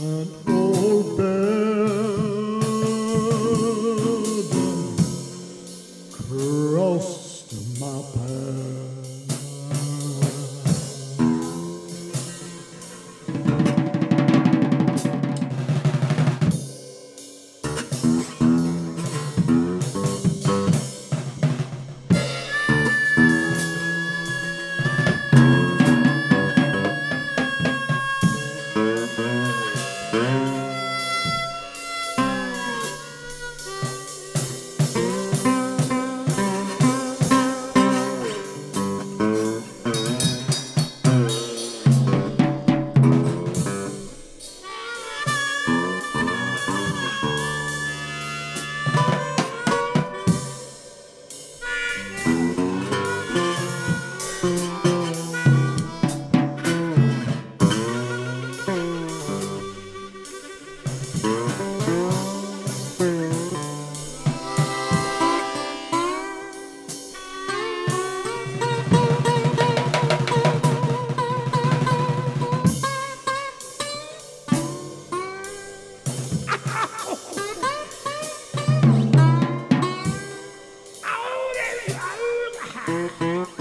An old burden crossed my path. Russell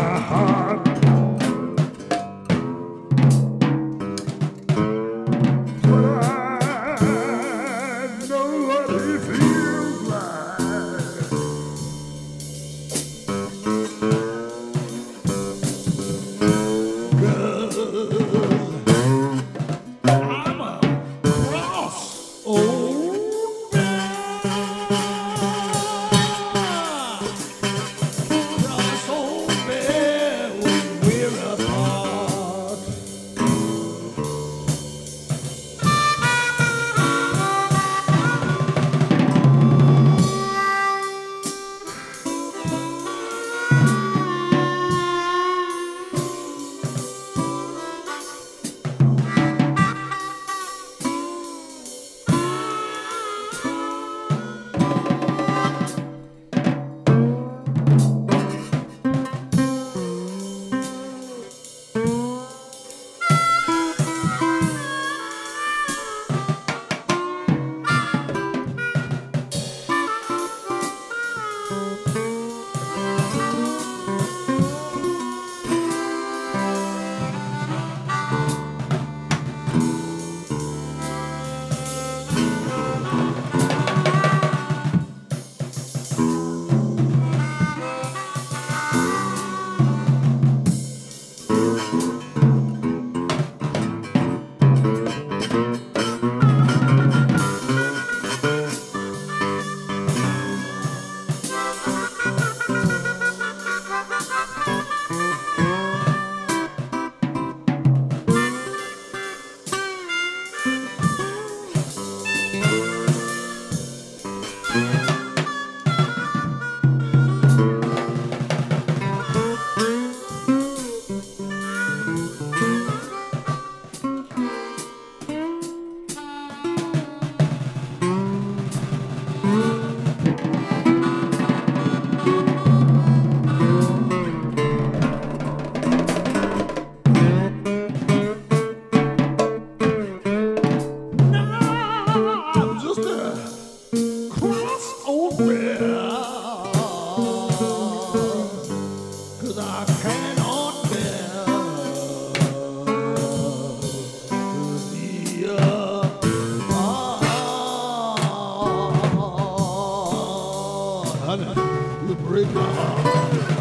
my heart. honey, you break my heart.